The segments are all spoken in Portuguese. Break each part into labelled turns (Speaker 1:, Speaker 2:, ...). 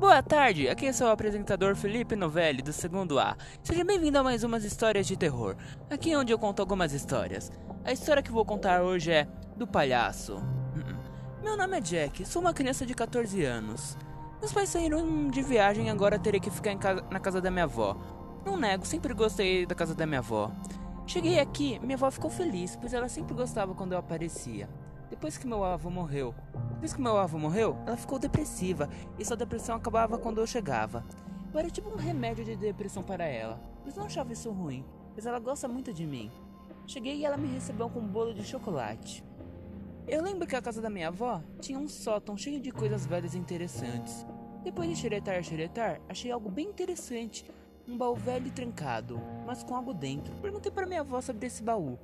Speaker 1: Boa tarde, aqui é seu apresentador Felipe Novelli, do segundo A. Seja bem-vindo a mais umas histórias de terror. Aqui é onde eu conto algumas histórias. A história que vou contar hoje é do palhaço. Hum, hum. Meu nome é Jack, sou uma criança de 14 anos. Meus pais saíram de viagem e agora terei que ficar casa, na casa da minha avó. Não nego, sempre gostei da casa da minha avó. Cheguei aqui, minha avó ficou feliz, pois ela sempre gostava quando eu aparecia. Depois que meu avô morreu, depois que meu avô morreu, ela ficou depressiva e sua depressão acabava quando eu chegava. Eu era tipo um remédio de depressão para ela, mas não achava isso ruim, pois ela gosta muito de mim. Cheguei e ela me recebeu com um bolo de chocolate. Eu lembro que a casa da minha avó tinha um sótão cheio de coisas velhas e interessantes. Depois de xeretar e xeretar, achei algo bem interessante. Um baú velho e trancado, mas com algo dentro. Perguntei para minha avó sobre esse baú.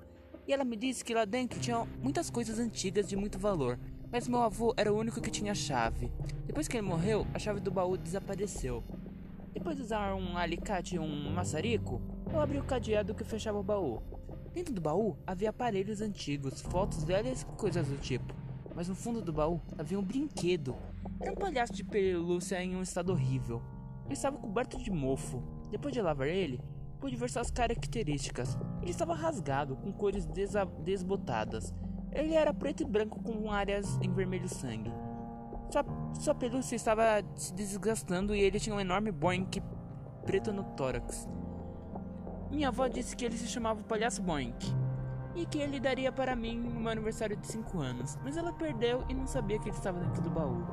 Speaker 1: E ela me disse que lá dentro tinha muitas coisas antigas de muito valor, mas meu avô era o único que tinha a chave. Depois que ele morreu, a chave do baú desapareceu. Depois de usar um alicate e um maçarico, eu abri o cadeado que fechava o baú. Dentro do baú havia aparelhos antigos, fotos velhas e coisas do tipo. Mas no fundo do baú havia um brinquedo. Era um palhaço de pelúcia em um estado horrível. Ele estava coberto de mofo. Depois de lavar ele, pude ver suas características. Ele estava rasgado, com cores desbotadas. Ele era preto e branco com áreas em vermelho sangue. Sua, sua pelúcia estava se desgastando e ele tinha um enorme boink preto no tórax. Minha avó disse que ele se chamava Palhaço Boink e que ele daria para mim no meu aniversário de 5 anos, mas ela perdeu e não sabia que ele estava dentro do baú.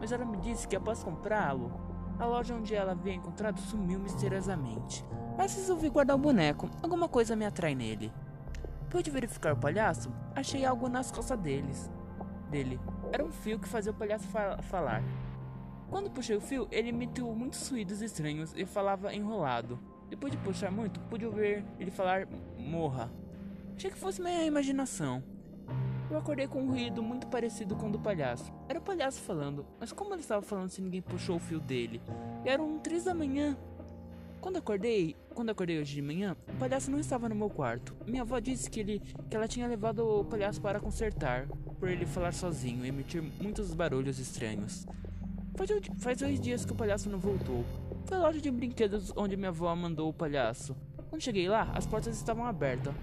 Speaker 1: Mas ela me disse que após comprá-lo, a loja onde ela havia encontrado sumiu misteriosamente. Mas resolvi guardar o boneco, alguma coisa me atrai nele. Depois de verificar o palhaço, achei algo nas costas deles. Dele. Era um fio que fazia o palhaço fa falar. Quando puxei o fio, ele emitiu muitos ruídos estranhos e falava enrolado. Depois de puxar muito, pude ouvir ele falar morra. Achei que fosse minha imaginação. Eu acordei com um ruído muito parecido com o do palhaço. Era o palhaço falando, mas como ele estava falando se ninguém puxou o fio dele? E eram três da manhã. Quando acordei, quando acordei hoje de manhã, o palhaço não estava no meu quarto. Minha avó disse que ele que ela tinha levado o palhaço para consertar, por ele falar sozinho e emitir muitos barulhos estranhos. Faz, faz dois dias que o palhaço não voltou. Foi a loja de brinquedos onde minha avó mandou o palhaço. Quando cheguei lá, as portas estavam abertas.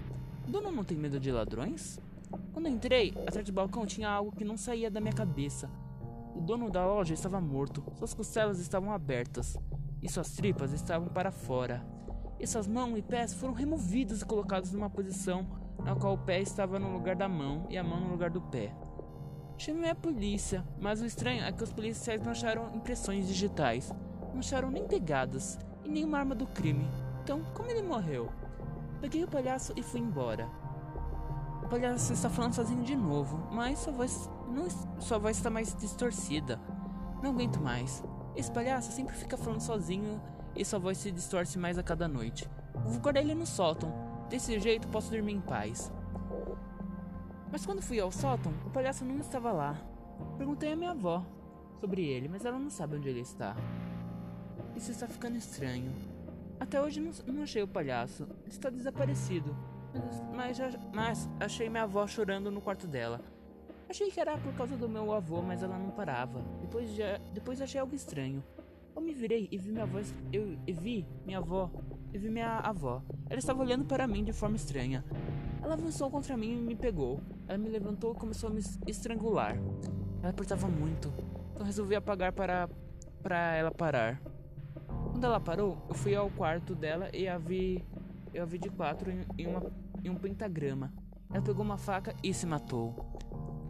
Speaker 1: Dono não tem medo de ladrões? Quando entrei, atrás do balcão tinha algo que não saía da minha cabeça. O dono da loja estava morto, suas costelas estavam abertas e suas tripas estavam para fora. E suas mãos e pés foram removidos e colocados numa posição na qual o pé estava no lugar da mão e a mão no lugar do pé. Chamei a polícia, mas o estranho é que os policiais não acharam impressões digitais, não acharam nem pegadas e nenhuma arma do crime. Então, como ele morreu? Peguei o palhaço e fui embora. Palhaço está falando sozinho de novo, mas sua voz, não, sua voz está mais distorcida. Não aguento mais. Esse palhaço sempre fica falando sozinho e sua voz se distorce mais a cada noite. Vou guardar ele no sótão. Desse jeito posso dormir em paz. Mas quando fui ao sótão, o palhaço não estava lá. Perguntei à minha avó sobre ele, mas ela não sabe onde ele está. Isso está ficando estranho. Até hoje não, não achei o palhaço. Ele está desaparecido. Mas, mas, achei minha avó chorando no quarto dela. Achei que era por causa do meu avô, mas ela não parava. Depois, já, depois achei algo estranho. Eu me virei e vi minha avó. Eu vi minha avó. Vi minha avó. Ela estava olhando para mim de forma estranha. Ela avançou contra mim e me pegou. Ela me levantou e começou a me estrangular. Ela apertava muito. Então resolvi apagar para para ela parar. Quando ela parou, eu fui ao quarto dela e a vi eu a vi de quatro em, em, uma, em um pentagrama. Ela pegou uma faca e se matou.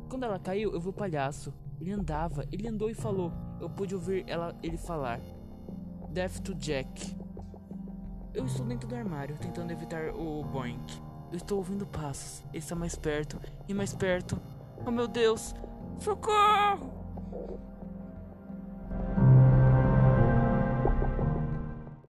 Speaker 1: Quando ela caiu, eu vi o palhaço. Ele andava, ele andou e falou. Eu pude ouvir ela, ele falar: Death to Jack. Eu estou dentro do armário, tentando evitar o boink. Eu estou ouvindo passos. Ele está mais perto e mais perto. Oh meu Deus! Socorro!